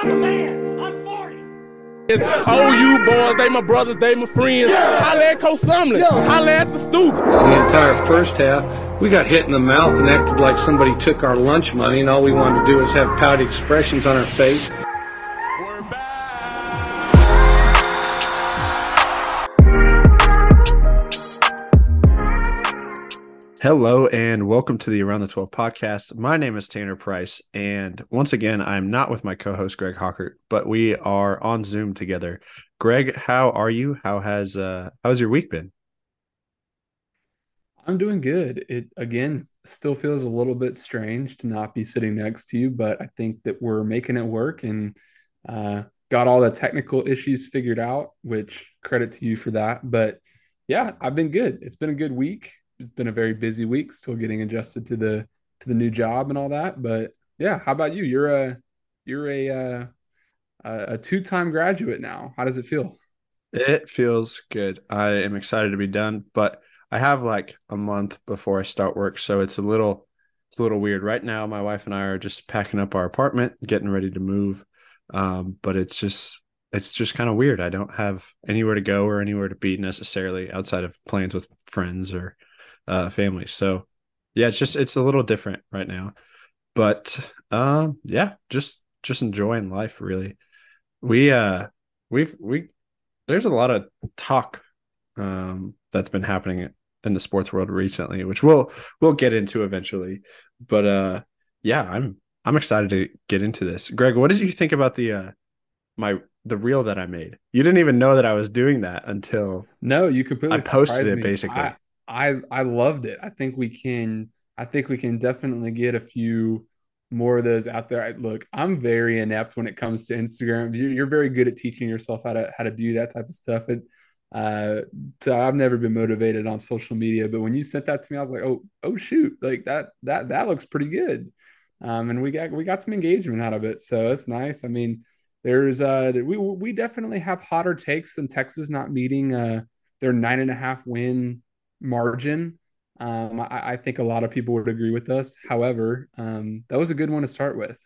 I'm a man. I'm 40. It's OU boys, they my brothers, they my friends. Yeah. Holla at Coach Sumlin. Yeah. Holla at the stoop. The entire first half, we got hit in the mouth and acted like somebody took our lunch money, and all we wanted to do was have pouty expressions on our face. Hello and welcome to the Around the 12 podcast. My name is Tanner Price, and once again, I'm not with my co-host Greg Hawkert, but we are on Zoom together. Greg, how are you? How has uh how's your week been? I'm doing good. It again still feels a little bit strange to not be sitting next to you, but I think that we're making it work and uh, got all the technical issues figured out, which credit to you for that. But yeah, I've been good. It's been a good week it's been a very busy week, still getting adjusted to the to the new job and all that. But yeah, how about you? You're a you're a uh, a two time graduate now. How does it feel? It feels good. I am excited to be done, but I have like a month before I start work, so it's a little it's a little weird. Right now, my wife and I are just packing up our apartment, getting ready to move. Um, but it's just it's just kind of weird. I don't have anywhere to go or anywhere to be necessarily outside of plans with friends or uh, families. So yeah, it's just it's a little different right now, but um, yeah, just just enjoying life really. We uh we've we there's a lot of talk um that's been happening in the sports world recently, which we'll we'll get into eventually. But uh yeah, I'm I'm excited to get into this. Greg, what did you think about the uh my the reel that I made? You didn't even know that I was doing that until no, you completely I posted it basically. I, I I loved it. I think we can I think we can definitely get a few more of those out there. I, look, I'm very inept when it comes to Instagram. You're, you're, very good at teaching yourself how to how to do that type of stuff. It, uh, so I've never been motivated on social media, but when you sent that to me, I was like, oh oh shoot, like that that that looks pretty good. Um, and we got we got some engagement out of it, so it's nice. I mean, there's uh we we definitely have hotter takes than Texas not meeting uh their nine and a half win margin. Um, I, I, think a lot of people would agree with us. However, um, that was a good one to start with.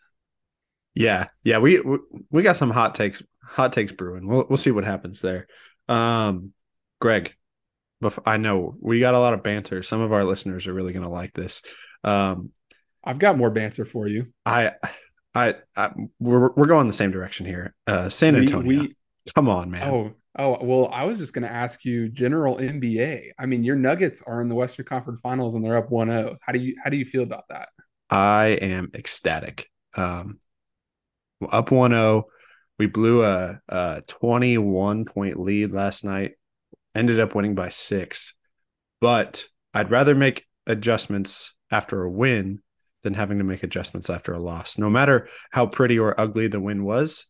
Yeah, yeah, we we got some hot takes, hot takes brewing. We'll we'll see what happens there. Um, Greg, I know we got a lot of banter. Some of our listeners are really going to like this. Um, I've got more banter for you. I, I, I we're we're going the same direction here. Uh, San Antonio. We, we, Come on, man. Oh, Oh, well, I was just going to ask you general NBA. I mean, your Nuggets are in the Western Conference Finals and they're up 1-0. How do you how do you feel about that? I am ecstatic. Um up 1-0. We blew a, a 21 point lead last night. Ended up winning by 6. But I'd rather make adjustments after a win than having to make adjustments after a loss. No matter how pretty or ugly the win was,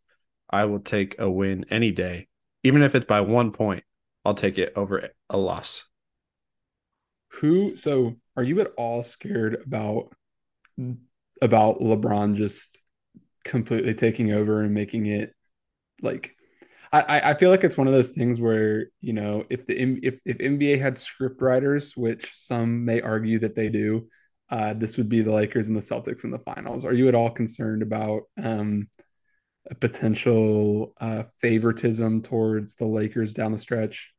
I will take a win any day even if it's by one point, I'll take it over a loss. Who? So, are you at all scared about about LeBron just completely taking over and making it like? I, I feel like it's one of those things where you know if the if if NBA had script writers, which some may argue that they do, uh, this would be the Lakers and the Celtics in the finals. Are you at all concerned about um, a potential uh, favoritism towards the Lakers down the stretch?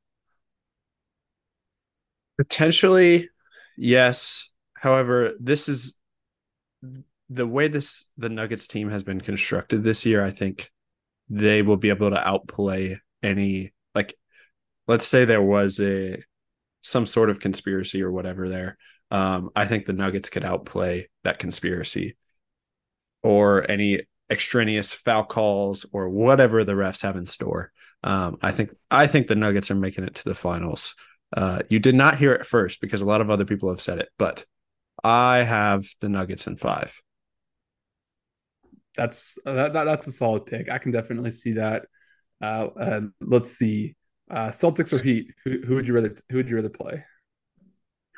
Potentially, yes. However, this is the way this the Nuggets team has been constructed this year. I think they will be able to outplay any like. Let's say there was a some sort of conspiracy or whatever there. Um, I think the Nuggets could outplay that conspiracy or any extraneous foul calls or whatever the refs have in store. Um, I think I think the Nuggets are making it to the finals. Uh, you did not hear it first because a lot of other people have said it, but I have the Nuggets in five. That's that, that that's a solid pick. I can definitely see that. Uh, uh, let's see, uh, Celtics or Heat. Who, who would you rather? Who would you rather play?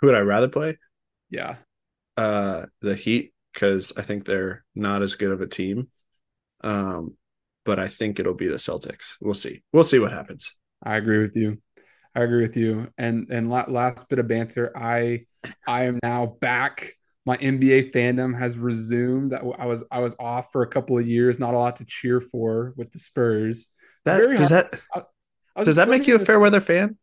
Who would I rather play? Yeah, uh, the Heat because I think they're not as good of a team. Um, but I think it'll be the Celtics. We'll see. We'll see what happens. I agree with you. I agree with you. And and last bit of banter. I I am now back my NBA fandom has resumed. I was I was off for a couple of years, not a lot to cheer for with the Spurs. That, does hard. that I, I does that make you a fair weather fan?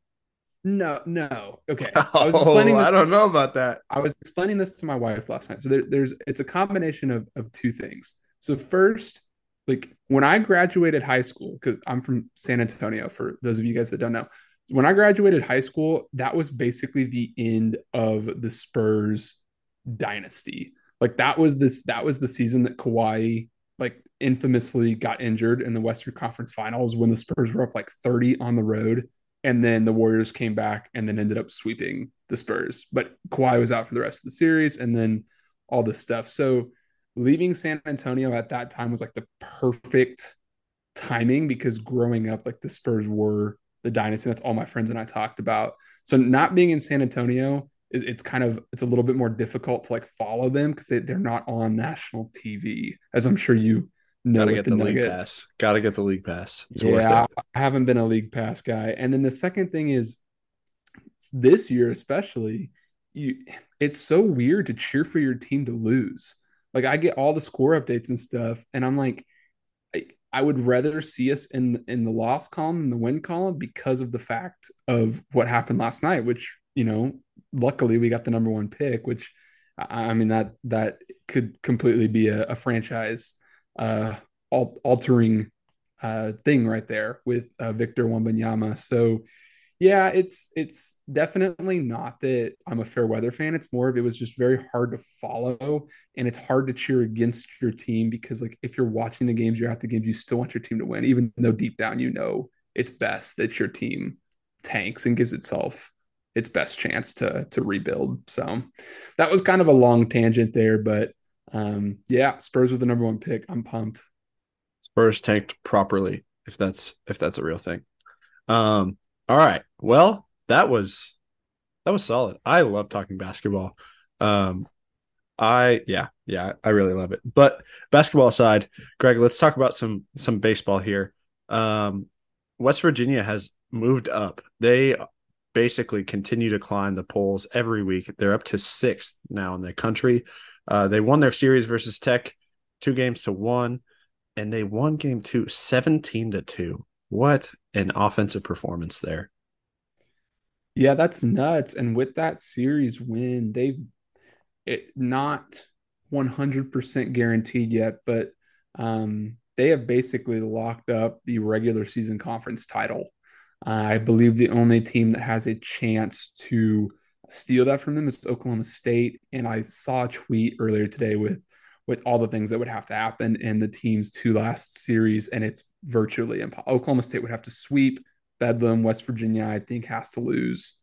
No, no. Okay. I was explaining. This, I don't know about that. I was explaining this to my wife last night. So there, there's it's a combination of of two things. So first, like when I graduated high school, because I'm from San Antonio. For those of you guys that don't know, when I graduated high school, that was basically the end of the Spurs dynasty. Like that was this that was the season that Kawhi like infamously got injured in the Western Conference Finals when the Spurs were up like 30 on the road and then the Warriors came back and then ended up sweeping the Spurs. But Kawhi was out for the rest of the series and then all this stuff. So leaving San Antonio at that time was like the perfect timing because growing up like the Spurs were the dynasty. That's all my friends and I talked about. So not being in San Antonio it's kind of it's a little bit more difficult to like follow them because they, they're not on national TV, as I'm sure you know. Gotta get the, the league pass. Gotta get the league pass. It's yeah, I haven't been a league pass guy. And then the second thing is this year, especially, you it's so weird to cheer for your team to lose. Like I get all the score updates and stuff, and I'm like, I I would rather see us in in the loss column than the win column because of the fact of what happened last night, which you know luckily we got the number one pick, which I mean that that could completely be a, a franchise uh, altering uh, thing right there with uh, Victor Wembanyama. So yeah, it's it's definitely not that I'm a fair weather fan. It's more of it was just very hard to follow, and it's hard to cheer against your team because like if you're watching the games, you're at the games, you still want your team to win, even though deep down you know it's best that your team tanks and gives itself its best chance to to rebuild. So that was kind of a long tangent there, but um, yeah, Spurs with the number one pick. I'm pumped. Spurs tanked properly, if that's if that's a real thing. Um, all right. Well, that was that was solid. I love talking basketball. Um, I yeah yeah I really love it. But basketball aside, Greg, let's talk about some some baseball here. Um, West Virginia has moved up. They basically continue to climb the polls every week. They're up to sixth now in the country. Uh, they won their series versus Tech, two games to one, and they won game two 17 to two. What an offensive performance there. Yeah, that's nuts. And with that series win, they've it not 100% guaranteed yet, but um, they have basically locked up the regular season conference title. I believe the only team that has a chance to steal that from them is Oklahoma State. And I saw a tweet earlier today with with all the things that would have to happen in the team's two last series, and it's virtually impossible. Oklahoma State would have to sweep Bedlam. West Virginia, I think, has to lose.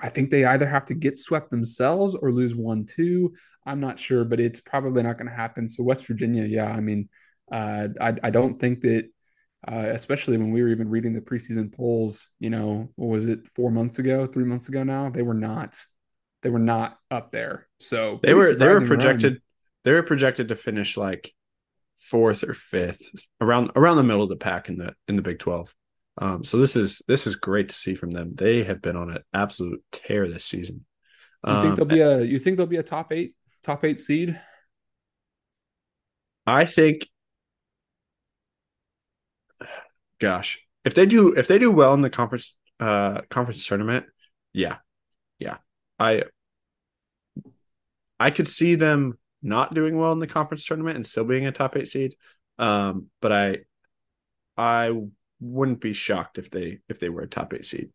I think they either have to get swept themselves or lose one two. I'm not sure, but it's probably not going to happen. So West Virginia, yeah, I mean, uh, I I don't think that uh, especially when we were even reading the preseason polls. You know, what was it? Four months ago, three months ago now, they were not. They were not up there. So they were they were projected. Run. They were projected to finish like fourth or fifth around around the middle of the pack in the in the Big Twelve. Um, so this is this is great to see from them. They have been on an absolute tear this season. You think um, they'll be a you think they'll be a top eight top eight seed? I think gosh, if they do if they do well in the conference uh conference tournament, yeah, yeah, I I could see them not doing well in the conference tournament and still being a top eight seed. Um, but I I wouldn't be shocked if they if they were a top eight seed.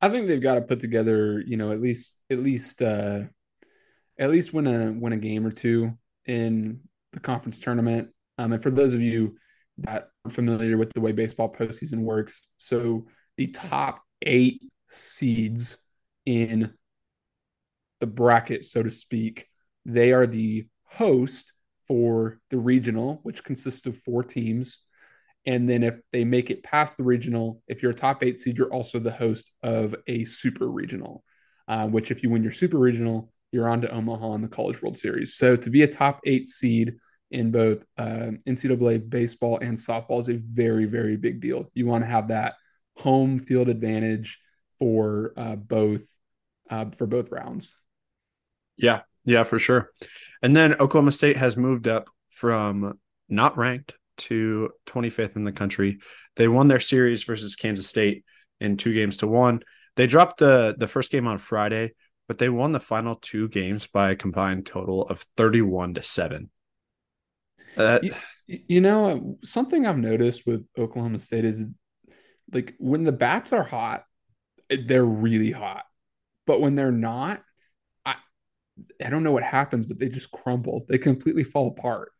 I think they've got to put together, you know, at least at least uh at least win a win a game or two in the conference tournament. Um, and for those of you that are familiar with the way baseball postseason works. So the top eight seeds in the bracket, so to speak, they are the host for the regional, which consists of four teams. And then if they make it past the regional, if you're a top eight seed, you're also the host of a super regional, uh, which if you win your super regional, you're on to Omaha in the College World Series. So to be a top eight seed in both uh, NCAA baseball and softball is a very, very big deal. You want to have that home field advantage for uh, both uh, for both rounds. Yeah, Yeah, for sure. And then Oklahoma State has moved up from not ranked to 25th in the country. They won their series versus Kansas State in two games to one. They dropped the the first game on Friday, but they won the final two games by a combined total of 31 to 7. Uh, you, you know, something I've noticed with Oklahoma State is like when the bats are hot, they're really hot. But when they're not, I don't know what happens, but they just crumble. They completely fall apart.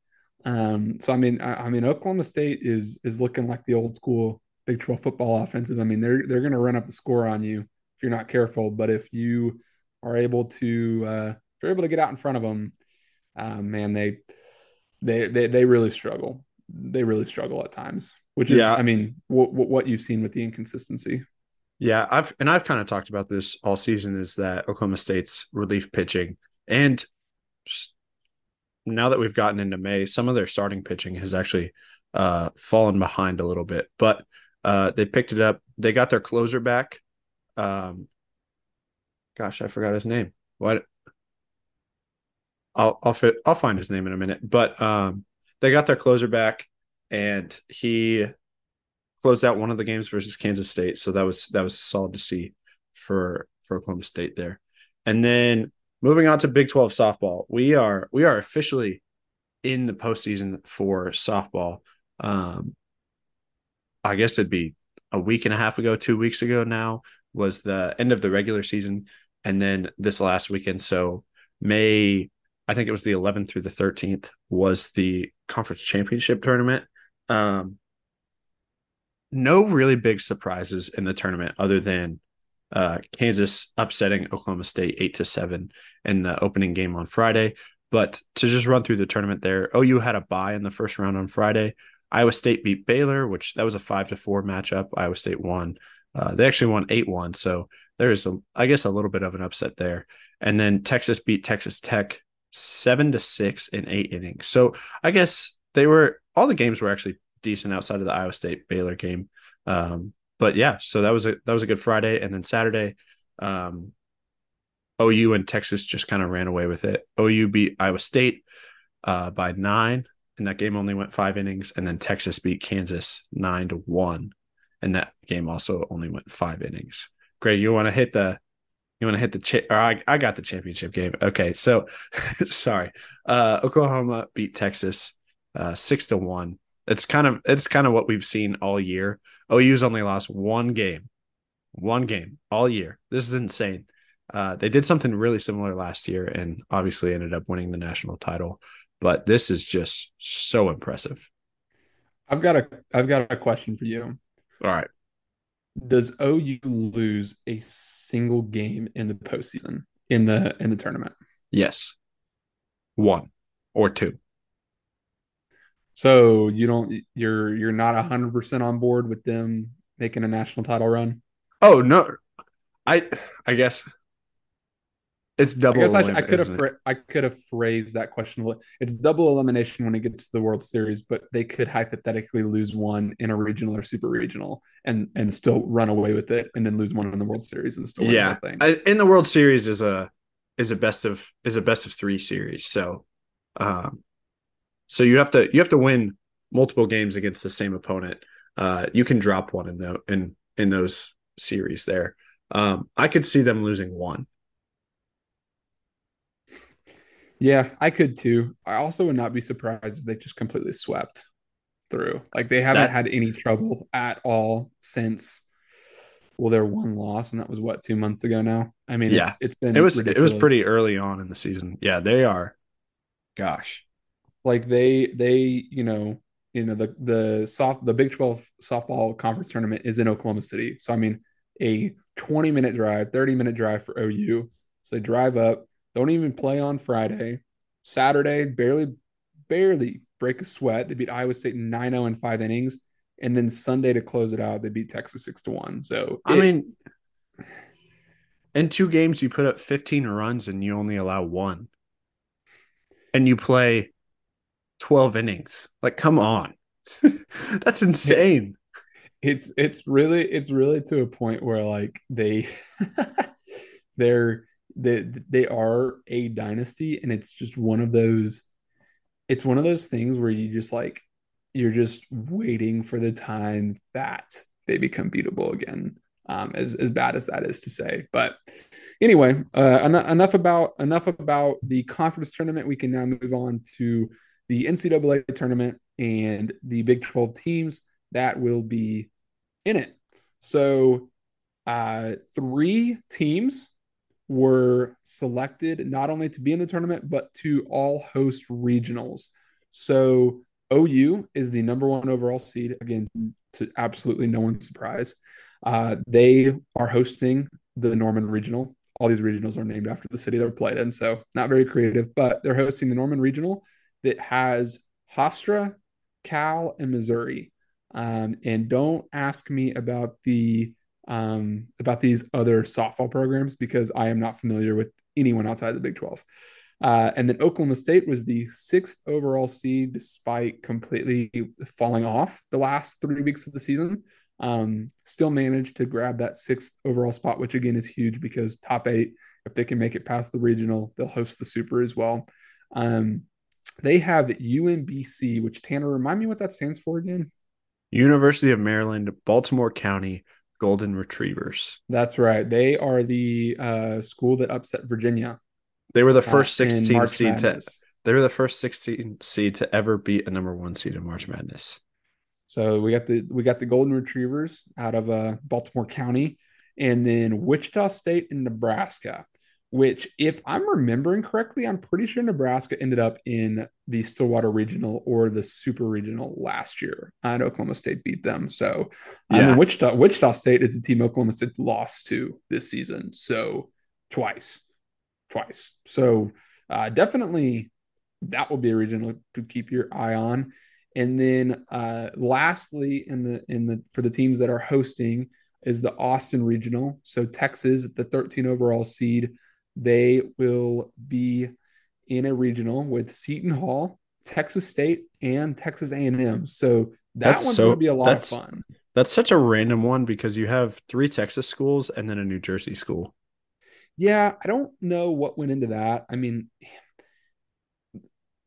Um, so I mean, I, I mean, Oklahoma State is is looking like the old school Big 12 football offenses. I mean, they're they're going to run up the score on you if you're not careful. But if you are able to, uh, if you're able to get out in front of them, uh, man, they they they they really struggle. They really struggle at times, which is, yeah. I mean, what what you've seen with the inconsistency. Yeah, I've and I've kind of talked about this all season is that Oklahoma State's relief pitching and now that we've gotten into May, some of their starting pitching has actually uh, fallen behind a little bit, but uh, they picked it up. They got their closer back. Um, gosh, I forgot his name. What? I'll I'll fit, I'll find his name in a minute. But um, they got their closer back, and he closed out one of the games versus Kansas State. So that was that was solid to see for for Oklahoma State there. And then moving on to Big Twelve softball, we are we are officially in the postseason for softball. Um, I guess it'd be a week and a half ago, two weeks ago now was the end of the regular season. And then this last weekend, so May, I think it was the 11th through the 13th, was the conference championship tournament. Um, no really big surprises in the tournament other than uh, Kansas upsetting Oklahoma State eight to seven in the opening game on Friday. But to just run through the tournament there, OU had a bye in the first round on Friday. Iowa State beat Baylor, which that was a five to four matchup. Iowa State won. Uh, they actually won eight one, so there's a I guess a little bit of an upset there. And then Texas beat Texas Tech seven to six in eight innings. So I guess they were all the games were actually decent outside of the Iowa State Baylor game. Um, but yeah, so that was a that was a good Friday, and then Saturday, um, OU and Texas just kind of ran away with it. OU beat Iowa State uh, by nine and that game only went five innings. And then Texas beat Kansas nine to one, and that game also only went five innings. Great, you want to hit the you want to hit the cha- or I, I got the championship game. Okay, so sorry. Uh, Oklahoma beat Texas uh, six to one. It's kind of it's kind of what we've seen all year. OU's only lost one game, one game all year. This is insane. Uh, they did something really similar last year and obviously ended up winning the national title but this is just so impressive. I've got a I've got a question for you. All right. Does OU lose a single game in the postseason in the in the tournament? Yes. One or two. So you don't you're you're not hundred percent on board with them making a national title run? Oh no. I I guess it's double. I guess I, I could have fra- I could have phrased that question. It's double elimination when it gets to the World Series, but they could hypothetically lose one in a regional or super regional and and still run away with it, and then lose one in the World Series and still yeah. I, in the World Series is a is a best of is a best of three series. So, um, so you have to you have to win multiple games against the same opponent. Uh, you can drop one in the in in those series there. Um, I could see them losing one. Yeah, I could too. I also would not be surprised if they just completely swept through. Like they haven't that, had any trouble at all since well, their one loss, and that was what two months ago now. I mean, yeah, it's, it's been it was ridiculous. it was pretty early on in the season. Yeah, they are. Gosh, like they they you know you know the the soft the Big Twelve softball conference tournament is in Oklahoma City. So I mean, a twenty minute drive, thirty minute drive for OU. So they drive up don't even play on Friday. Saturday, barely, barely break a sweat. They beat Iowa State 9 0 in five innings. And then Sunday to close it out, they beat Texas 6 to 1. So, I mean, in two games, you put up 15 runs and you only allow one. And you play 12 innings. Like, come on. That's insane. It's it's really it's really to a point where like they they're they they are a dynasty, and it's just one of those. It's one of those things where you just like you're just waiting for the time that they become beatable again. Um, as as bad as that is to say, but anyway, uh, en- enough about enough about the conference tournament. We can now move on to the NCAA tournament and the Big 12 teams that will be in it. So, uh, three teams were selected not only to be in the tournament, but to all host regionals. So, OU is the number one overall seed, again, to absolutely no one's surprise. Uh, they are hosting the Norman Regional. All these regionals are named after the city they're played in, so not very creative, but they're hosting the Norman Regional that has Hofstra, Cal, and Missouri. Um, and don't ask me about the um, about these other softball programs because I am not familiar with anyone outside the Big 12. Uh, and then Oklahoma State was the sixth overall seed, despite completely falling off the last three weeks of the season. Um, still managed to grab that sixth overall spot, which again is huge because top eight, if they can make it past the regional, they'll host the super as well. Um, they have UMBC, which Tanner, remind me what that stands for again. University of Maryland, Baltimore County Golden Retrievers. That's right. They are the uh, school that upset Virginia. They were the first uh, 16 seed Madness. to they were the first 16 seed to ever beat a number one seed in March Madness. So we got the we got the Golden Retrievers out of uh, Baltimore County, and then Wichita State and Nebraska which, if I'm remembering correctly, I'm pretty sure Nebraska ended up in the Stillwater Regional or the Super Regional last year, and Oklahoma State beat them. So, yeah. I mean, Wichita Wichita State is a team Oklahoma State lost to this season, so twice, twice. So, uh, definitely that will be a regional to keep your eye on. And then, uh, lastly, in the in the for the teams that are hosting is the Austin Regional. So Texas, the 13 overall seed they will be in a regional with Seton Hall, Texas State, and Texas A&M. So that that's one's so, going to be a lot of fun. That's such a random one because you have three Texas schools and then a New Jersey school. Yeah, I don't know what went into that. I mean,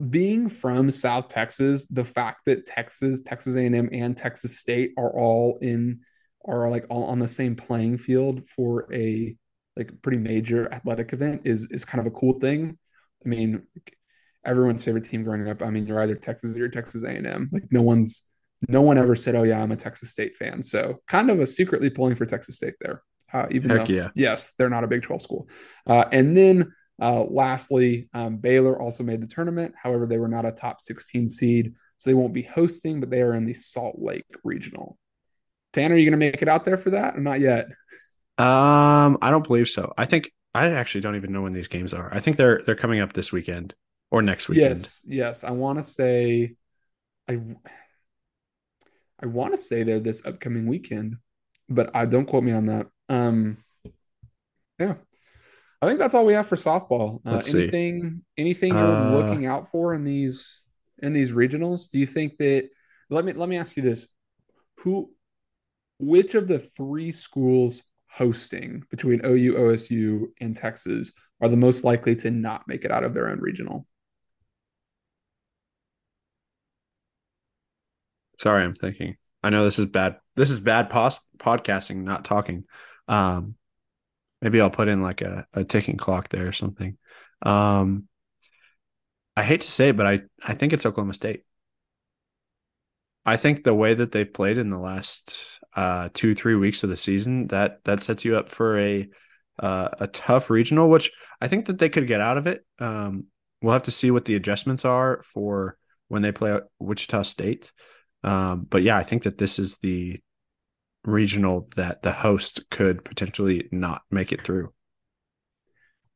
being from South Texas, the fact that Texas, Texas A&M, and Texas State are all in are like all on the same playing field for a like pretty major athletic event is is kind of a cool thing. I mean, everyone's favorite team growing up. I mean, you're either Texas or you're Texas A&M. Like no one's no one ever said, "Oh yeah, I'm a Texas State fan." So kind of a secretly pulling for Texas State there, uh, even Heck though yeah. yes, they're not a Big 12 school. Uh, and then uh, lastly, um, Baylor also made the tournament. However, they were not a top 16 seed, so they won't be hosting, but they are in the Salt Lake Regional. Tanner, are you going to make it out there for that or not yet? Um, I don't believe so. I think I actually don't even know when these games are. I think they're they're coming up this weekend or next weekend. Yes, yes. I want to say, I I want to say they're this upcoming weekend, but I don't quote me on that. Um, yeah, I think that's all we have for softball. Uh, anything anything you're uh, looking out for in these in these regionals? Do you think that? Let me let me ask you this: Who, which of the three schools hosting between OU, OSU, and Texas are the most likely to not make it out of their own regional. Sorry, I'm thinking. I know this is bad. This is bad pos- podcasting, not talking. Um, maybe I'll put in like a, a ticking clock there or something. Um, I hate to say it, but I, I think it's Oklahoma State. I think the way that they've played in the last uh, two three weeks of the season, that that sets you up for a uh, a tough regional, which I think that they could get out of it. Um, we'll have to see what the adjustments are for when they play Wichita State. Um, but yeah, I think that this is the regional that the host could potentially not make it through.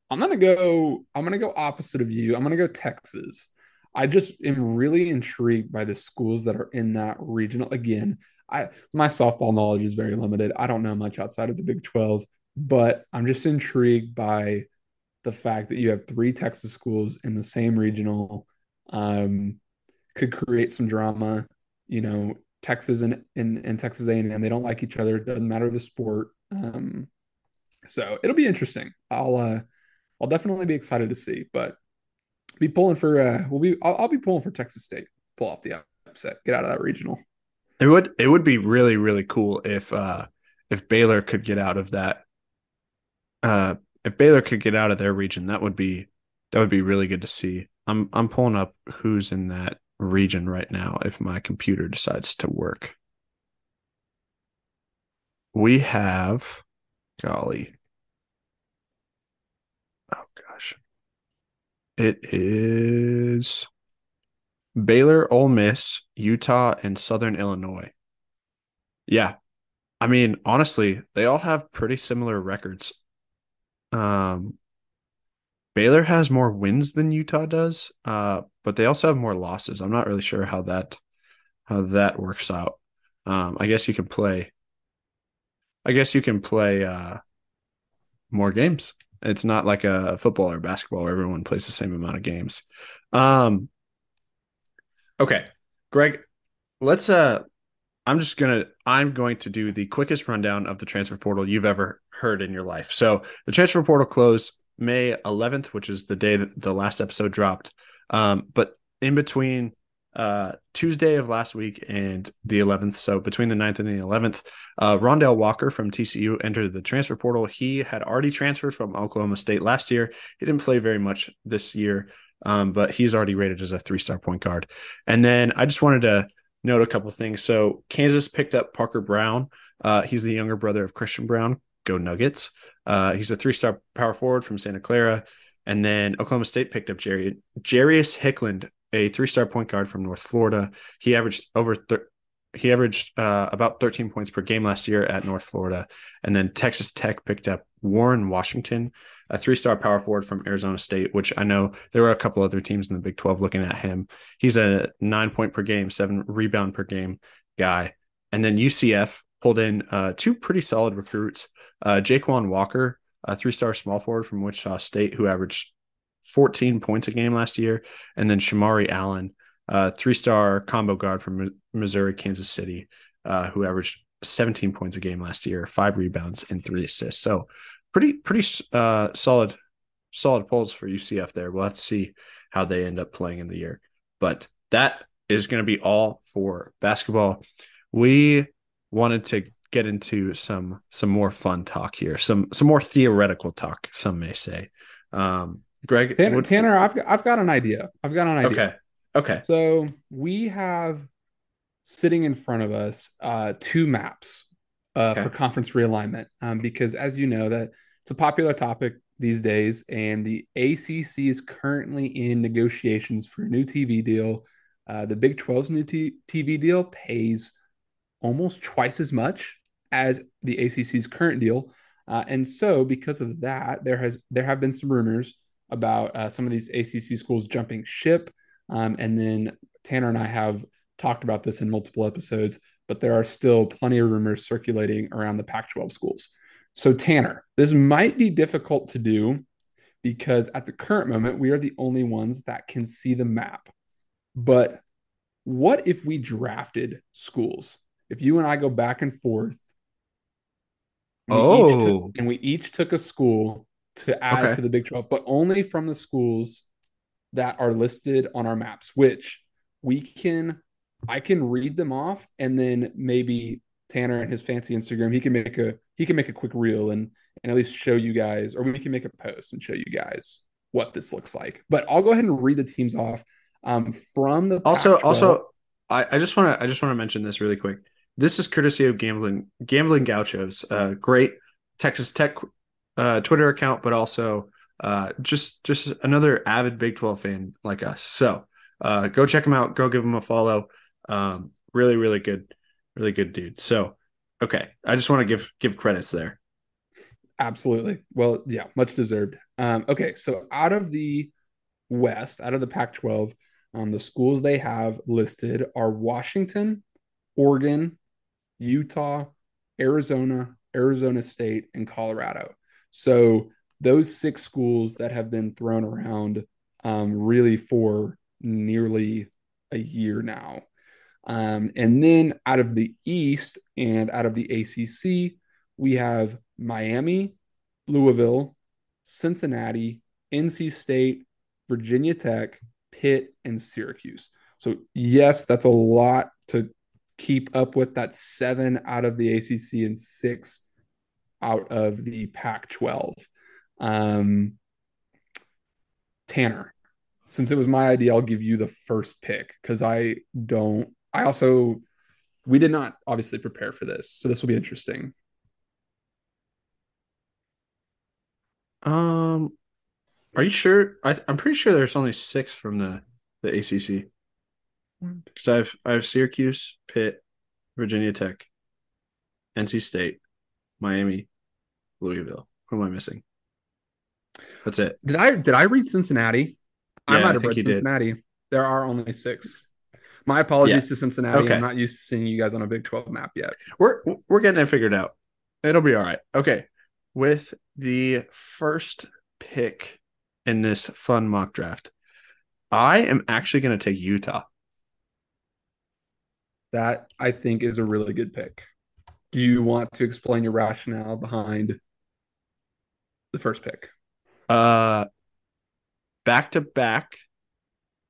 I'm gonna go. I'm gonna go opposite of you. I'm gonna go Texas. I just am really intrigued by the schools that are in that regional. Again, I my softball knowledge is very limited. I don't know much outside of the Big 12, but I'm just intrigued by the fact that you have three Texas schools in the same regional um, could create some drama. You know, Texas and, and, and Texas A&M, they don't like each other. It doesn't matter the sport. Um, so it'll be interesting. I'll uh, I'll definitely be excited to see. But be pulling for uh, we'll be I'll, I'll be pulling for Texas State. Pull off the upset, get out of that regional. It would it would be really really cool if uh if Baylor could get out of that. Uh, if Baylor could get out of their region, that would be that would be really good to see. I'm I'm pulling up who's in that region right now if my computer decides to work. We have golly. Oh gosh. It is Baylor, Ole Miss, Utah, and Southern Illinois. Yeah. I mean, honestly, they all have pretty similar records. Um Baylor has more wins than Utah does, uh, but they also have more losses. I'm not really sure how that how that works out. Um, I guess you can play. I guess you can play uh, more games. It's not like a football or basketball where everyone plays the same amount of games. Um, okay, Greg, let's. Uh, I'm just gonna. I'm going to do the quickest rundown of the transfer portal you've ever heard in your life. So the transfer portal closed May 11th, which is the day that the last episode dropped. Um, but in between uh, Tuesday of last week and the 11th, so between the 9th and the 11th, uh, Rondel Walker from TCU entered the transfer portal. He had already transferred from Oklahoma State last year. He didn't play very much this year, um, but he's already rated as a three star point guard. And then I just wanted to note a couple things. So Kansas picked up Parker Braun. Uh, he's the younger brother of Christian Braun. Go Nuggets. Uh, he's a three star power forward from Santa Clara. And then Oklahoma State picked up Jerry Jarius Hicklen, a three star point guard from North Florida. He averaged over thir- he averaged uh, about 13 points per game last year at North Florida. And then Texas Tech picked up Warren Washington, a three star power forward from Arizona State, which I know there were a couple other teams in the Big 12 looking at him. He's a nine point per game, seven rebound per game guy. And then UCF pulled in uh, two pretty solid recruits. Uh, Jaykwon Walker, a three star small forward from Wichita State, who averaged 14 points a game last year. And then Shemarri Allen, uh, three star combo guard from Missouri, Kansas City, uh, who averaged 17 points a game last year, five rebounds and three assists. So pretty, pretty uh, solid, solid polls for UCF there. We'll have to see how they end up playing in the year. But that is going to be all for basketball. We wanted to get into some some more fun talk here, some some more theoretical talk. Some may say. Um, Greg Tanner, Tanner, I've got, I've got an idea. I've got an idea. Okay. Okay. So we have sitting in front of us uh, two maps uh, okay. for conference realignment um, because, as you know, that it's a popular topic these days, and the ACC is currently in negotiations for a new TV deal. Uh, the Big 12's new t- TV deal pays almost twice as much as the ACC's current deal. Uh, and so, because of that, there has there have been some rumors about uh, some of these ACC schools jumping ship. Um, and then Tanner and I have talked about this in multiple episodes, but there are still plenty of rumors circulating around the Pac-12 schools. So, Tanner, this might be difficult to do because at the current moment, we are the only ones that can see the map. But what if we drafted schools? If you and I go back and forth oh. Took, and we each took a school to add okay. to the Big 12, but only from the schools that are listed on our maps, which we can, I can read them off and then maybe Tanner and his fancy Instagram, he can make a, he can make a quick reel and, and at least show you guys, or we can make a post and show you guys what this looks like. But I'll go ahead and read the teams off um, from the also, Pac-12. also, I, I just want to, I just want to mention this really quick. This is courtesy of Gambling Gambling Gauchos, a great Texas Tech uh, Twitter account, but also uh, just just another avid Big Twelve fan like us. So uh, go check him out. Go give him a follow. Um, really, really good, really good dude. So okay, I just want to give give credits there. Absolutely. Well, yeah, much deserved. Um, okay, so out of the West, out of the Pac-12, um, the schools they have listed are Washington, Oregon, Utah, Arizona, Arizona State, and Colorado. So those six schools that have been thrown around um, really for nearly a year now. Um, and then out of the East and out of the ACC, we have Miami, Louisville, Cincinnati, NC State, Virginia Tech, Pitt, and Syracuse. So, yes, that's a lot to keep up with. That seven out of the ACC and six out of the Pac 12. Um, Tanner, since it was my idea, I'll give you the first pick because I don't, I also, we did not obviously prepare for this. So, this will be interesting. Um, are you sure? I, I'm pretty sure there's only six from the the ACC. Because I have I have Syracuse, Pitt, Virginia Tech, NC State, Miami, Louisville. Who am I missing? That's it. Did I did I read Cincinnati? I Yeah, might I have think read you did. Cincinnati. There are only six. My apologies to Cincinnati. Okay. I'm not used to seeing you guys on a Big 12 map yet. We're we're getting it figured out. It'll be all right. Okay. With the first pick in this fun mock draft, I am actually going to take Utah. That I think is a really good pick. Do you want to explain your rationale behind the first pick? Uh back to back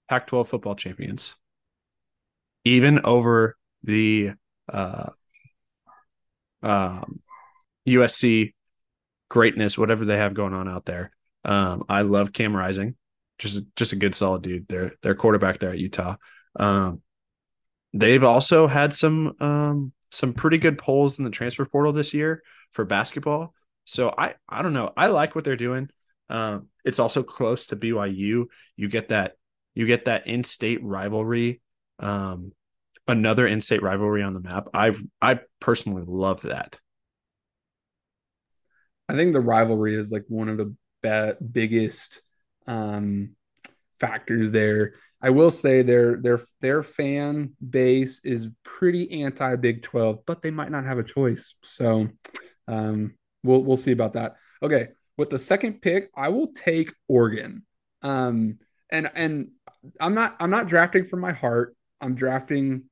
Pac 12 football champions. Even over the uh um USC greatness, whatever they have going on out there. Um, I love Cam Rising, just just a good solid dude. They're their quarterback there at Utah. Um, they've also had some um some pretty good polls in the transfer portal this year for basketball. So I I don't know. I like what they're doing. Um, it's also close to BYU. You get that you get that in-state rivalry. Um, another in-state rivalry on the map. I I personally love that. I think the rivalry is like one of the be- biggest um, factors there. I will say their their their fan base is pretty anti Big Twelve, but they might not have a choice. So um, we'll we'll see about that. Okay, with the second pick, I will take Oregon. Um, and and I'm not I'm not drafting from my heart. I'm drafting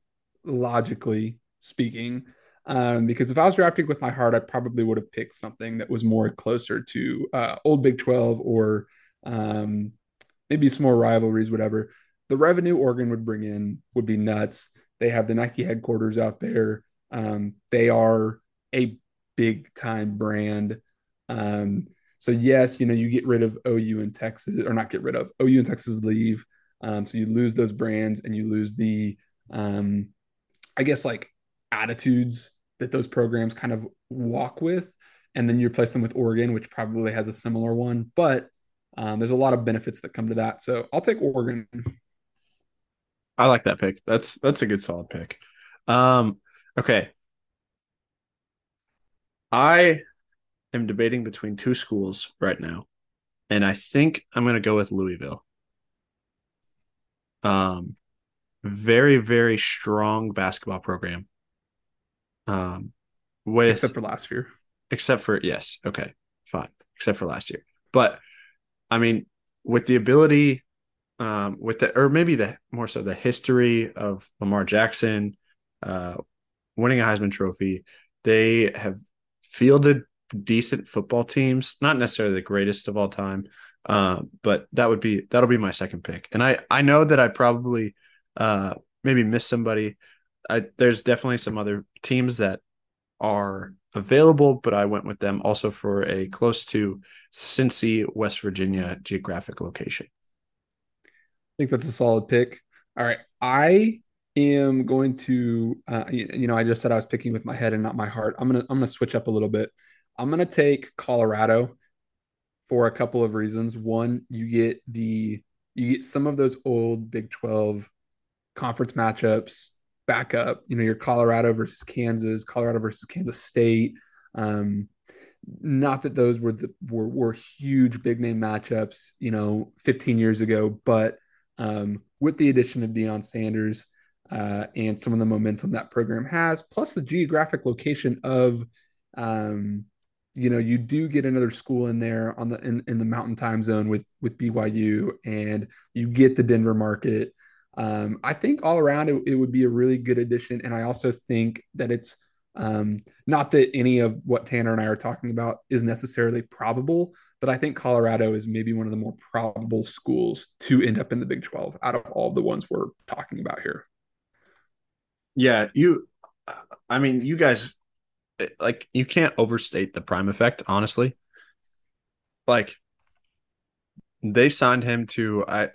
logically speaking. Um, because if I was drafting with my heart, I probably would have picked something that was more closer to uh, old Big 12 or um, maybe some more rivalries, whatever. The revenue Oregon would bring in would be nuts. They have the Nike headquarters out there. Um, they are a big time brand. Um, so yes, you know you get rid of OU and Texas, or not get rid of OU and Texas leave. Um, so you lose those brands and you lose the, um, I guess like attitudes that those programs kind of walk with, and then you replace them with Oregon, which probably has a similar one. But um, there's a lot of benefits that come to that. So I'll take Oregon. I like that pick. That's that's a good solid pick. Um, okay. I am debating between two schools right now, and I think I'm going to go with Louisville. Um, very very strong basketball program. Um, with except for last year. except for yes, okay, fine, except for last year. But I mean, with the ability, um, with the or maybe the more so the history of Lamar Jackson, uh, winning a Heisman Trophy, they have fielded decent football teams, not necessarily the greatest of all time, uh, but that would be that'll be my second pick. And I I know that I probably uh, maybe miss somebody. I there's definitely some other teams that are available, but I went with them also for a close to Cincy, West Virginia geographic location. I think that's a solid pick. All right. I am going to uh, you, you know, I just said I was picking with my head and not my heart. I'm to I'm to switch up a little bit. I'm to take Colorado for a couple of reasons. One, you get the you get some of those old Big 12 conference matchups back up. You know, your Colorado versus Kansas, Colorado versus Kansas State. Um, not that those were the were, were huge big name matchups, you know, 15 years ago, but um, with the addition of Deion Sanders uh, and some of the momentum that program has, plus the geographic location of, um, you know, you do get another school in there on the in, in the Mountain Time Zone with with BYU, and you get the Denver market. Um, I think all around it, it would be a really good addition, and I also think that it's um, not that any of what Tanner and I are talking about is necessarily probable, but I think Colorado is maybe one of the more probable schools to end up in the Big 12 out of all the ones we're talking about here. Yeah, you I mean, you guys like you can't overstate the prime effect, honestly. Like they signed him to I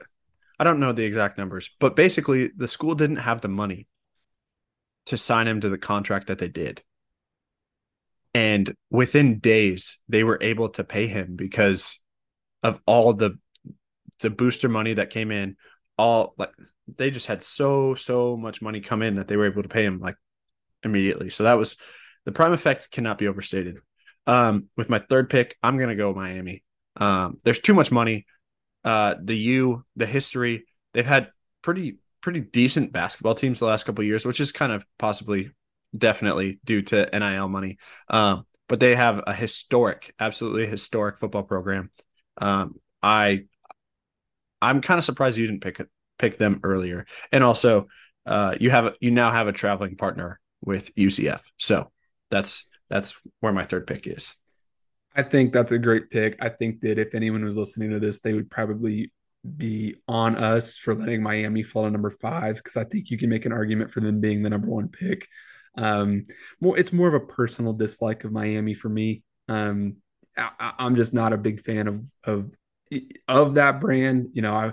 I don't know the exact numbers, but basically the school didn't have the money to sign him to the contract that they did. And within days, they were able to pay him because of all the the booster money that came in. All like they just had so so much money come in that they were able to pay him like immediately. So that was the prime effect cannot be overstated. Um, with my third pick, I'm gonna go Miami. Um, there's too much money. Uh, the U, the history, they've had pretty pretty decent basketball teams the last couple years, which is kind of possibly definitely due to NIL money. Um, but they have a historic, absolutely historic football program. Um, I I'm kind of surprised you didn't pick pick them earlier. And also, uh, you have you now have a traveling partner with UCF. So that's that's where my third pick is. I think that's a great pick. I think that if anyone was listening to this, they would probably be on us for letting Miami fall to number five because I think you can make an argument for them being the number one pick. Um, more, it's more of a personal dislike of Miami for me. Um, I, am just not a big fan of of of that brand. You know, I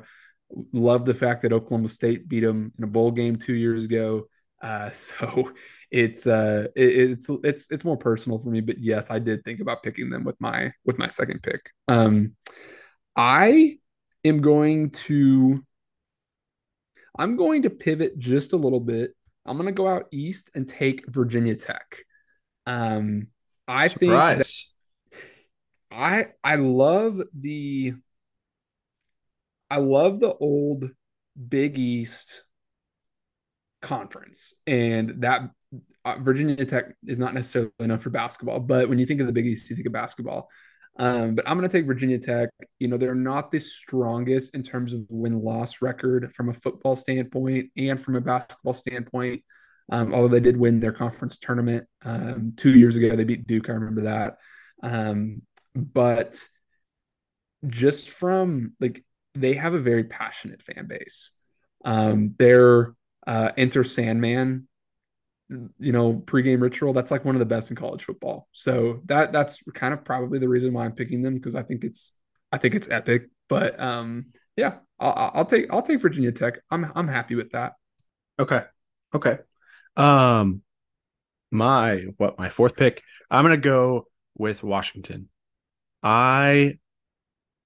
love the fact that Oklahoma State beat them in a bowl game two years ago. Uh, so it's uh it, it's it's it's more personal for me. But yes, I did think about picking them with my with my second pick. Um, I am going to I'm going to pivot just a little bit. I'm going to go out east and take Virginia Tech. Um, I Surprise. think I I love the I love the old Big East conference, and that uh, Virginia Tech is not necessarily enough for basketball, but when you think of the Big East, you think of basketball. Um, but I'm going to take Virginia Tech. You know, they're not the strongest in terms of win loss record from a football standpoint and from a basketball standpoint. Um, although they did win their conference tournament um, two years ago, they beat Duke. I remember that. Um, but just from like, they have a very passionate fan base. Um, their uh, Enter Sandman you know pregame ritual that's like one of the best in college football. So that that's kind of probably the reason why i'm picking them because i think it's i think it's epic. But um yeah I'll, I'll take i'll take virginia tech. I'm i'm happy with that. Okay. Okay. Um my what my fourth pick i'm gonna go with washington. I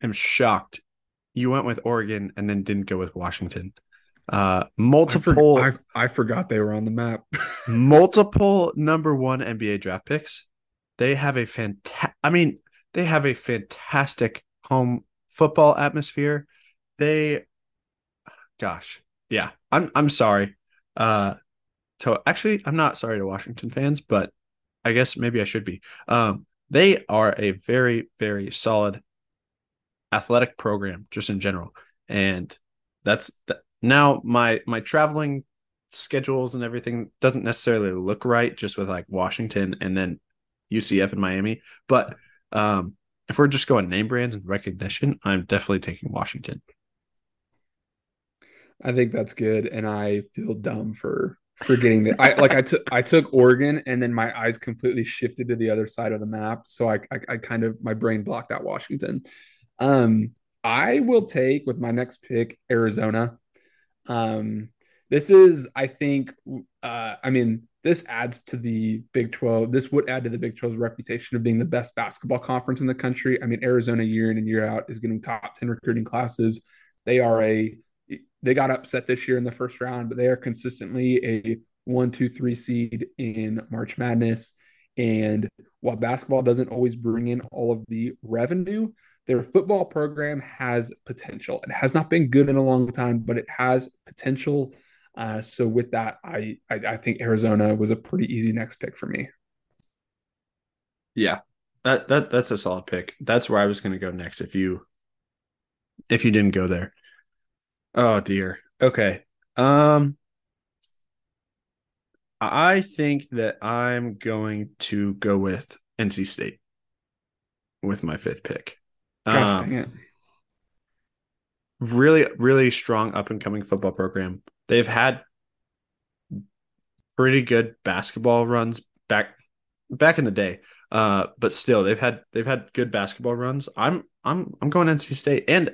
am shocked you went with oregon and then didn't go with washington uh, multiple. I, for, I, I forgot they were on the map. multiple number one NBA draft picks. They have a fantastic. I mean, they have a fantastic home football atmosphere. They, gosh, yeah. I'm I'm sorry. Uh, so actually, I'm not sorry to Washington fans, but I guess maybe I should be. Um, they are a very very solid athletic program just in general, and that's now my my traveling schedules and everything doesn't necessarily look right just with like Washington and then UCF and Miami. But um, if we're just going name brands and recognition, I'm definitely taking Washington. I think that's good, and I feel dumb for forgetting that. I like I took I took Oregon, and then my eyes completely shifted to the other side of the map, so I I, I kind of my brain blocked out Washington. Um, I will take with my next pick Arizona. Um, this is, I think, uh, I mean, this adds to the Big 12. This would add to the Big 12's reputation of being the best basketball conference in the country. I mean, Arizona year in and year out is getting top 10 recruiting classes. They are a, they got upset this year in the first round, but they are consistently a one, two, three seed in March Madness. And while basketball doesn't always bring in all of the revenue, their football program has potential. It has not been good in a long time, but it has potential. Uh, so with that, I, I, I think Arizona was a pretty easy next pick for me. Yeah, that that that's a solid pick. That's where I was going to go next. If you if you didn't go there, oh dear. Okay. Um, I think that I'm going to go with NC State with my fifth pick. Gosh Um, it. really, really strong up and coming football program. They've had pretty good basketball runs back back in the day. Uh, but still they've had they've had good basketball runs. I'm I'm I'm going NC State. And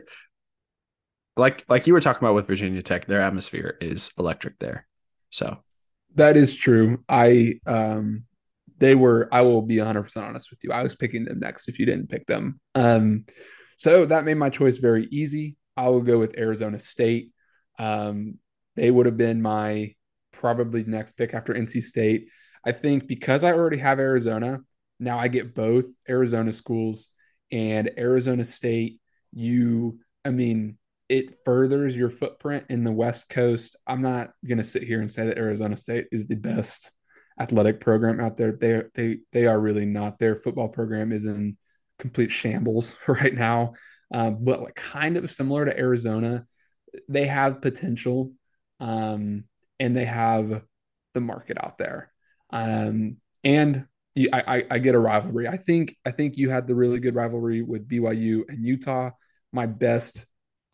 like like you were talking about with Virginia Tech, their atmosphere is electric there. So That is true. I um they were I will be 100% honest with you. I was picking them next if you didn't pick them. Um so that made my choice very easy. I will go with Arizona State. Um they would have been my probably next pick after NC State. I think because I already have Arizona, now I get both Arizona schools and Arizona State. You, I mean, it furthers your footprint in the West Coast. I'm not going to sit here and say that Arizona State is the best athletic program out there. They they they are really not. Their football program is in complete shambles right now. Um, but like kind of similar to Arizona, they have potential, um, and they have the market out there. Um, and you, I, I, get a rivalry. I think I think you had the really good rivalry with BYU and Utah. My best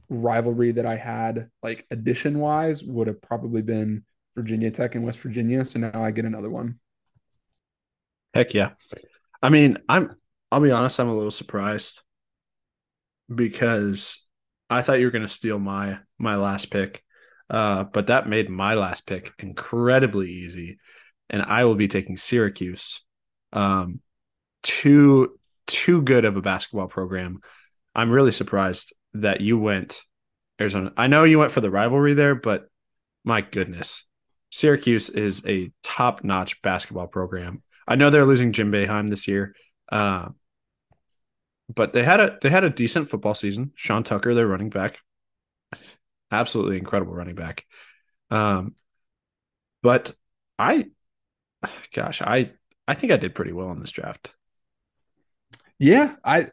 rivalry that I had, like addition wise, would have probably been Virginia Tech and West Virginia. So now I get another one. heck yeah. I mean, I'm I'll be honest, I'm a little surprised because I thought you were gonna steal my my last pick. Uh, but that made my last pick incredibly easy. And I will be taking Syracuse. Um too too good of a basketball program. I'm really surprised that you went Arizona. I know you went for the rivalry there, but my goodness. Syracuse is a top-notch basketball program. I know they're losing Jim Boeheim this year. Uh, but they had a they had a decent football season. Sean Tucker, their running back, absolutely incredible running back. Um, but I, gosh, I I think I did pretty well in this draft. Yeah, I,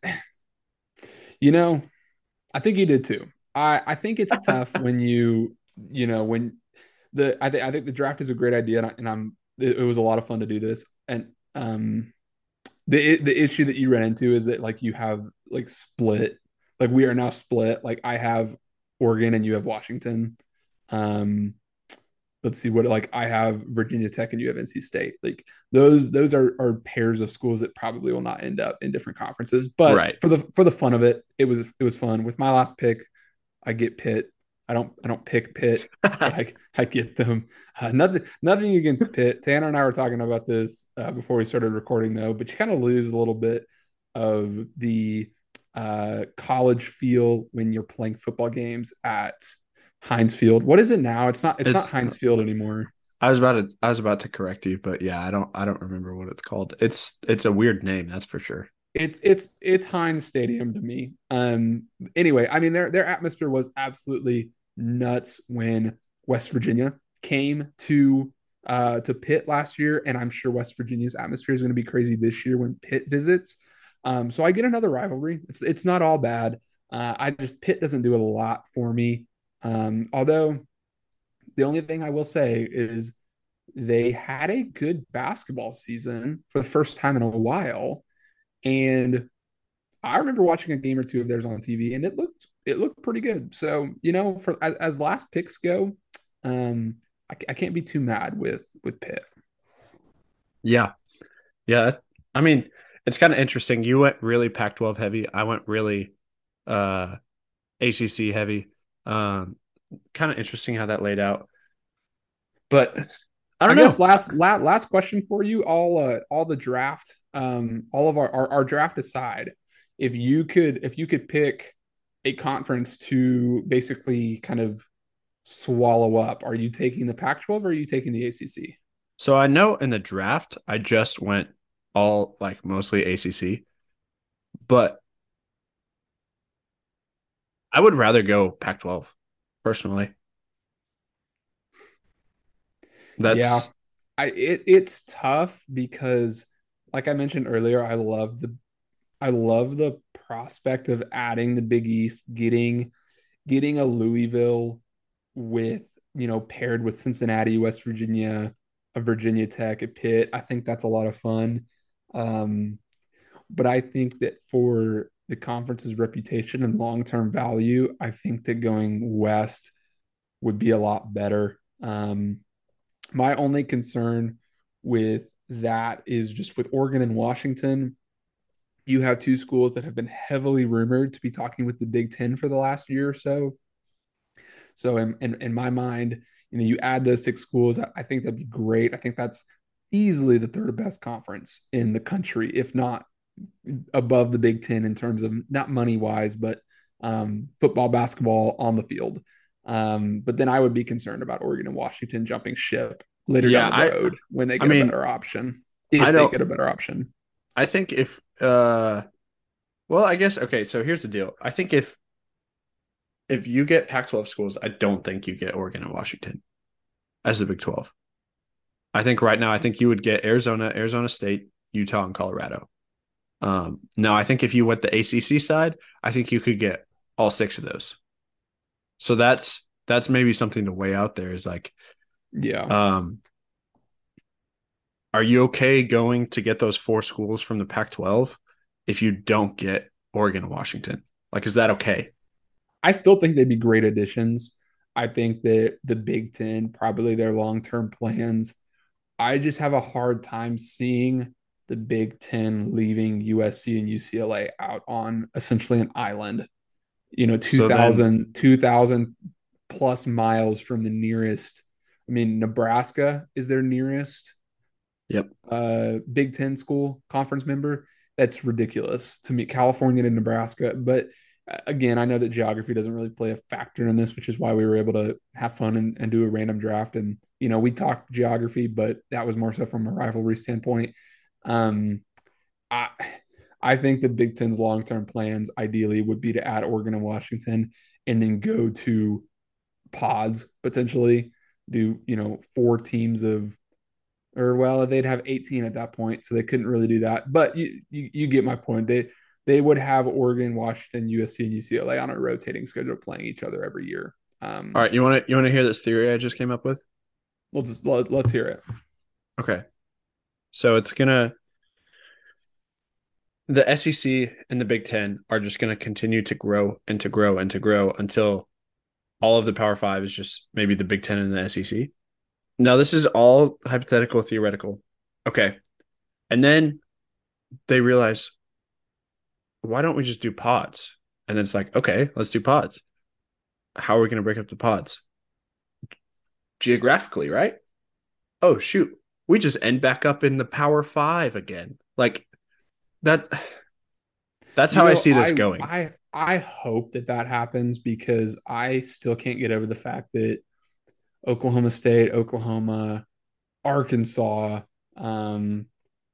you know, I think you did too. I I think it's tough when you you know when the I think I think the draft is a great idea and, I, and I'm it, it was a lot of fun to do this. And um the the issue that you ran into is that like you have like split. Like we are now split. Like I have Oregon and you have Washington. Um let's see what like I have Virginia Tech and you have NC State. Like those those are are pairs of schools that probably will not end up in different conferences. But Right. for the for the fun of it it was it was fun. With my last pick I get Pitt I don't I don't pick Pitt but I, I get them. Uh, nothing nothing against Pitt. Tanner and I were talking about this uh, before we started recording, though. But you kind of lose a little bit of the uh, college feel when you're playing football games at Heinz Field. What is it now? It's not. It's, It's- not Heinz Field anymore. I was about to I was about to correct you, but yeah, I don't I don't remember what it's called. It's it's a weird name, that's for sure. It's it's it's Heinz Stadium to me. Um. Anyway, I mean their their atmosphere was absolutely nuts when West Virginia came to uh to Pitt last year, and I'm sure West Virginia's atmosphere is going to be crazy this year when Pitt visits. Um. So I get another rivalry. It's it's not all bad. Uh. I just Pitt doesn't do a lot for me. Um. Although the only thing I will say is they had a good basketball season for the first time in a while. And I remember watching a game or two of theirs on TV, and it looked it looked pretty good. So you know, for as, as last picks go, um, I, I can't be too mad with with Pitt. Yeah. Yeah. I mean, it's kind of interesting. You went really Pac 12 heavy. I went really uh ACC heavy. Um kind of interesting how that laid out. But I I, don't know. guess last la, last question for you. All uh, all the draft, um, all of our, our our draft aside, if you could if you could pick a conference to basically kind of swallow up, are you taking the Pac-12 or are you taking the ACC? So I know in the draft, I just went all like mostly ACC, but I would rather go Pac 12 personally. That's Yeah. I it, it's tough because like I mentioned earlier, I love the I love the prospect of adding the Big East, getting getting a Louisville with, you know, paired with Cincinnati, West Virginia, a Virginia Tech, a Pitt. I think that's a lot of fun. Um, but I think that for the conference's reputation and long term value, I think that going west would be a lot better. Um, my only concern with that is just with Oregon and Washington. You have two schools that have been heavily rumored to be talking with the Big Ten for the last year or so. So, in, in, in my mind, you know, you add those six schools, I, think that'd be great. I think that's easily the third best conference in the country, if not above the Big Ten in terms of not money wise, but um, football, basketball on the field. Um, but then I would be concerned about Oregon and Washington jumping ship later yeah, down the road I, when they get I mean, a better option. If I they get a better option. I think if uh well, I guess okay, so here's the deal. I think if if you get Pac-12 schools, I don't think you get Oregon and Washington as the Big 12. I think right now, I think you would get Arizona, Arizona State, Utah, and Colorado. Um, now, I think if you went the ACC side, I think you could get all six of those. So that's that's maybe something to weigh out there. Is like, yeah. Um, are you okay going to get those four schools from the Pac-12 if you don't get Oregon and Washington? Like, is that okay? I still think they'd be great additions. I think that the Big Ten, probably their long term plans. I just have a hard time seeing the Big Ten leaving USC and UCLA out on essentially an island. You know, 2000, so then, 2000 plus miles from the nearest. I mean, Nebraska is their nearest. Yep. Uh, Big Ten school conference member. That's ridiculous to me. California and Nebraska, but again, I know that geography doesn't really play a factor in this, which is why we were able to have fun and, and do a random draft. And, you know, we talked geography, but that was more so from a rivalry standpoint. Um, I, I think the Big Ten's long term plans ideally would be to add Oregon and Washington and then go to pods potentially, do, you know, four teams of, or well, they'd have 18 at that point. So they couldn't really do that. But you, you, you get my point. They, they would have Oregon, Washington, USC, and UCLA on a rotating schedule playing each other every year. Um, All right, you want to you want to hear this theory I just came up with? Let's let, let's hear it. Okay, so it's gonna the SEC and the Big Ten are just gonna continue to grow and to grow and to grow until all of the Power Five is just maybe the Big Ten and the SEC. Now this is all hypothetical, theoretical. Okay, and then they realize why don't we just do pods? And then it's like, okay, let's do pods. How are we going to break up the pods? Geographically, right? Oh, shoot. We just end back up in the power five again. Like that. That's how you know, I see this I, going. I, I hope that that happens because I still can't get over the fact that Oklahoma State, Oklahoma, Arkansas, um,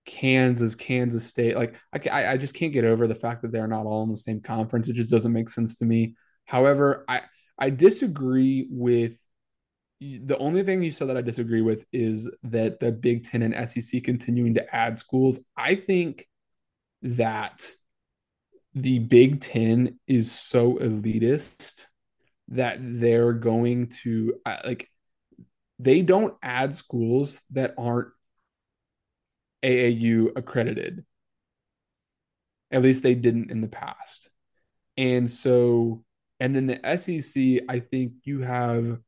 Kansas, Kansas State. Like I, I just can't get over the fact that they're not all in the same conference. It just doesn't make sense to me. However, I I disagree with the only thing you said that I disagree with is that the Big Ten and SEC continuing to add schools. I think that the Big Ten is so elitist that they're going to like they don't add schools that aren't AAU accredited. At least they didn't in the past. And so, and then the SEC, I think you have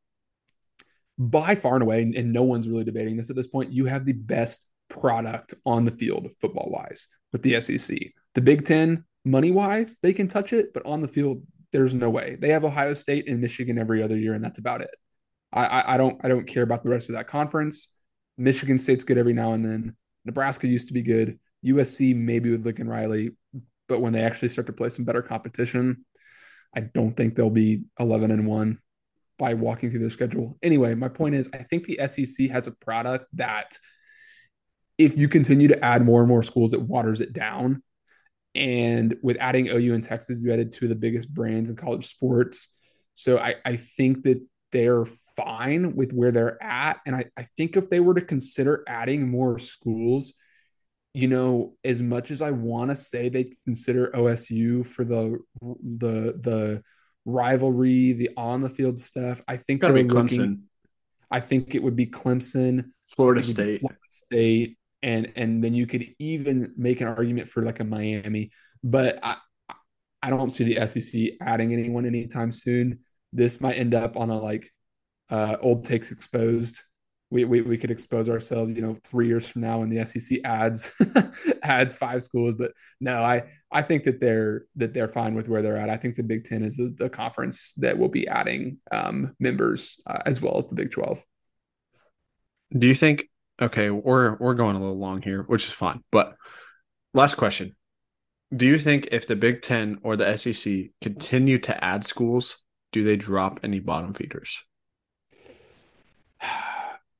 by far and away, and no one's really debating this at this point, you have the best product on the field football wise with the SEC. The Big Ten, money wise, they can touch it, but on the field, there's no way. They have Ohio State and Michigan every other year, and that's about it. I, I, I don't I don't care about the rest of that conference. Michigan State's good every now and then. Nebraska used to be good. USC maybe with Lincoln Riley, but when they actually start to play some better competition, I don't think they'll be 11 and 1 by walking through their schedule. Anyway, my point is I think the SEC has a product that if you continue to add more and more schools, it waters it down. And with adding OU and Texas, you added two of the biggest brands in college sports. So I, I think that they're fine with where they're at. And I, I think if they were to consider adding more schools, you know, as much as I want to say they consider OSU for the the the rivalry, the on the field stuff, I think they're looking. I think it would be Clemson, Florida State, Florida State, and and then you could even make an argument for like a Miami. But I I don't see the SEC adding anyone anytime soon. This might end up on a like uh, old takes exposed. We, we, we could expose ourselves, you know, three years from now when the SEC adds adds five schools. But no, I I think that they're that they're fine with where they're at. I think the Big Ten is the, the conference that will be adding um, members uh, as well as the Big Twelve. Do you think? Okay, we're we're going a little long here, which is fine. But last question: Do you think if the Big Ten or the SEC continue to add schools, do they drop any bottom feeders?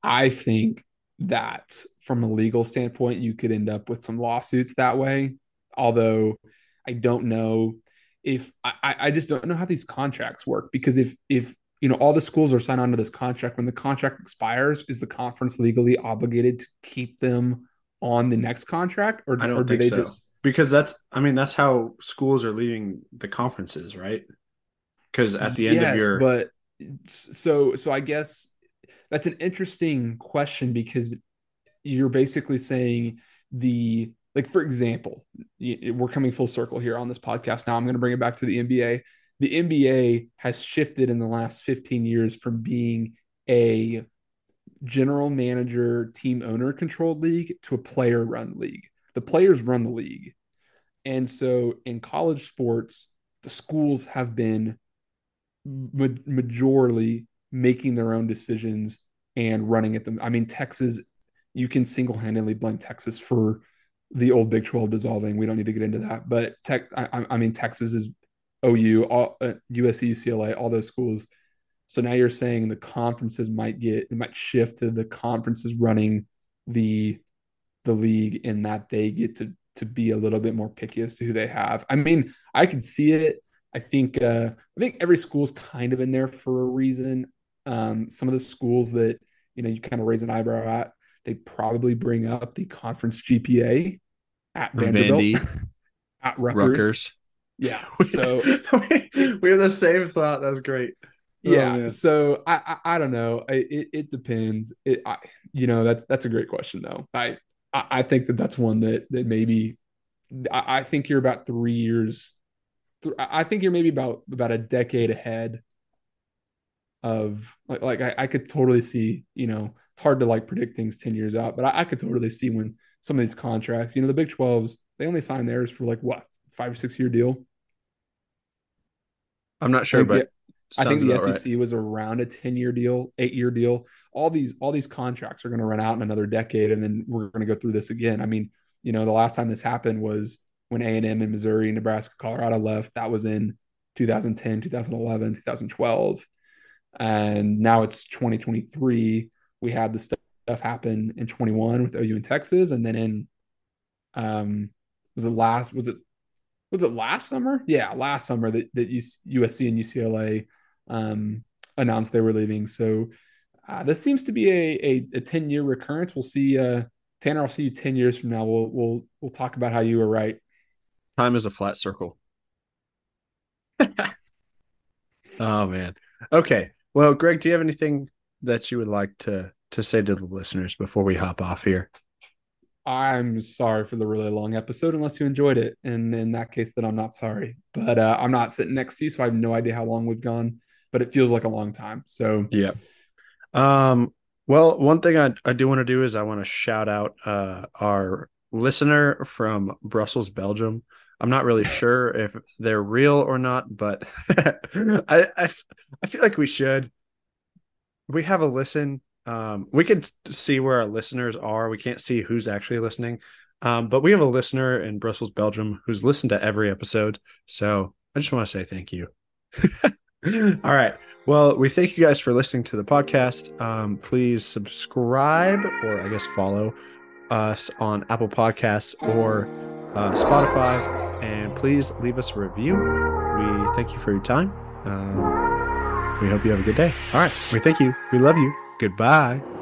I think that from a legal standpoint, you could end up with some lawsuits that way. Although I don't know if I, I just don't know how these contracts work because if if you know all the schools are signed onto this contract when the contract expires, is the conference legally obligated to keep them on the next contract, or, I don't or do think they so. just Because that's, I mean, that's how schools are leaving the conferences, right? Because at the end of your, but so so I guess that's an interesting question because you're basically saying the like for example, we're coming full circle here on this podcast. Now I'm going to bring it back to the NBA. The NBA has shifted in the last 15 years from being a general manager, team owner controlled league to a player run league. The players run the league. And so in college sports, the schools have been ma- majorly making their own decisions and running at them. I mean, Texas, you can single handedly blame Texas for the old Big 12 dissolving. We don't need to get into that. But tech, I, I mean, Texas is OU, all, uh, USC, UCLA, all those schools. So now you're saying the conferences might get, it might shift to the conferences running the the league in that they get to to be a little bit more picky as to who they have. I mean, I can see it. I think uh, I think every school's kind of in there for a reason. Um, some of the schools that you know you kind of raise an eyebrow at, they probably bring up the conference GPA at Vanderbilt, at Rutgers. Rutgers. Yeah. So we have the same thought. That's great. Oh, yeah. man. so I, I I don't know. I, it it depends. It I you know that's that's a great question though. I I, think that that's one that that maybe I, I think you're about three years. th- I I think you're maybe about about a decade ahead of like like I, I could totally see you know it's hard to like predict things 10 years out but I, I could totally see when some of these contracts you know the big 12s they only sign theirs for like what five or six year deal I'm not sure, think but I think the about right. SEC was around a 10 year deal, eight year deal. All these, all these contracts are going to run out in another decade. And then we're going to go through this again. I mean, you know, the last time this happened was when A&M and Missouri, Nebraska, Colorado left. That was in 2010, 2011, 2012. And now it's 2023. We had the stuff happen in 21 with OU in Texas. And then in, um, was it last, was it, was it last summer? Yeah, last summer that, that USC and UCLA um, announced they were leaving. So uh, this seems to be a, a, a 10 year recurrence. We'll see. Uh, Tanner, I'll see you 10 years from now. We'll, we'll, we'll talk about how you were right. Time is a flat circle. oh man. Okay. Well, Greg, do you have anything that you would like to to say to the listeners before we hop off here? I'm sorry for the really long episode, unless you enjoyed it. And in that case, then I'm not sorry. But uh, I'm not sitting next to you, so I have no idea how long we've gone, but it feels like a long time. So Yeah. Um, well, one thing I, I do want to do is I want to shout out uh, our listener from Brussels, Belgium. I'm not really sure if they're real or not, but I, I I feel like we should. We have a listen. Um, we could see where our listeners are. We can't see who's actually listening, um, but we have a listener in Brussels, Belgium, who's listened to every episode. So I just want to say thank you. All right. Well, we thank you guys for listening to the podcast. Um, please subscribe or I guess follow us on Apple Podcasts or uh, Spotify, and please leave us a review. We thank you for your time. Um, we hope you have a good day. All right. We thank you. We love you. Goodbye.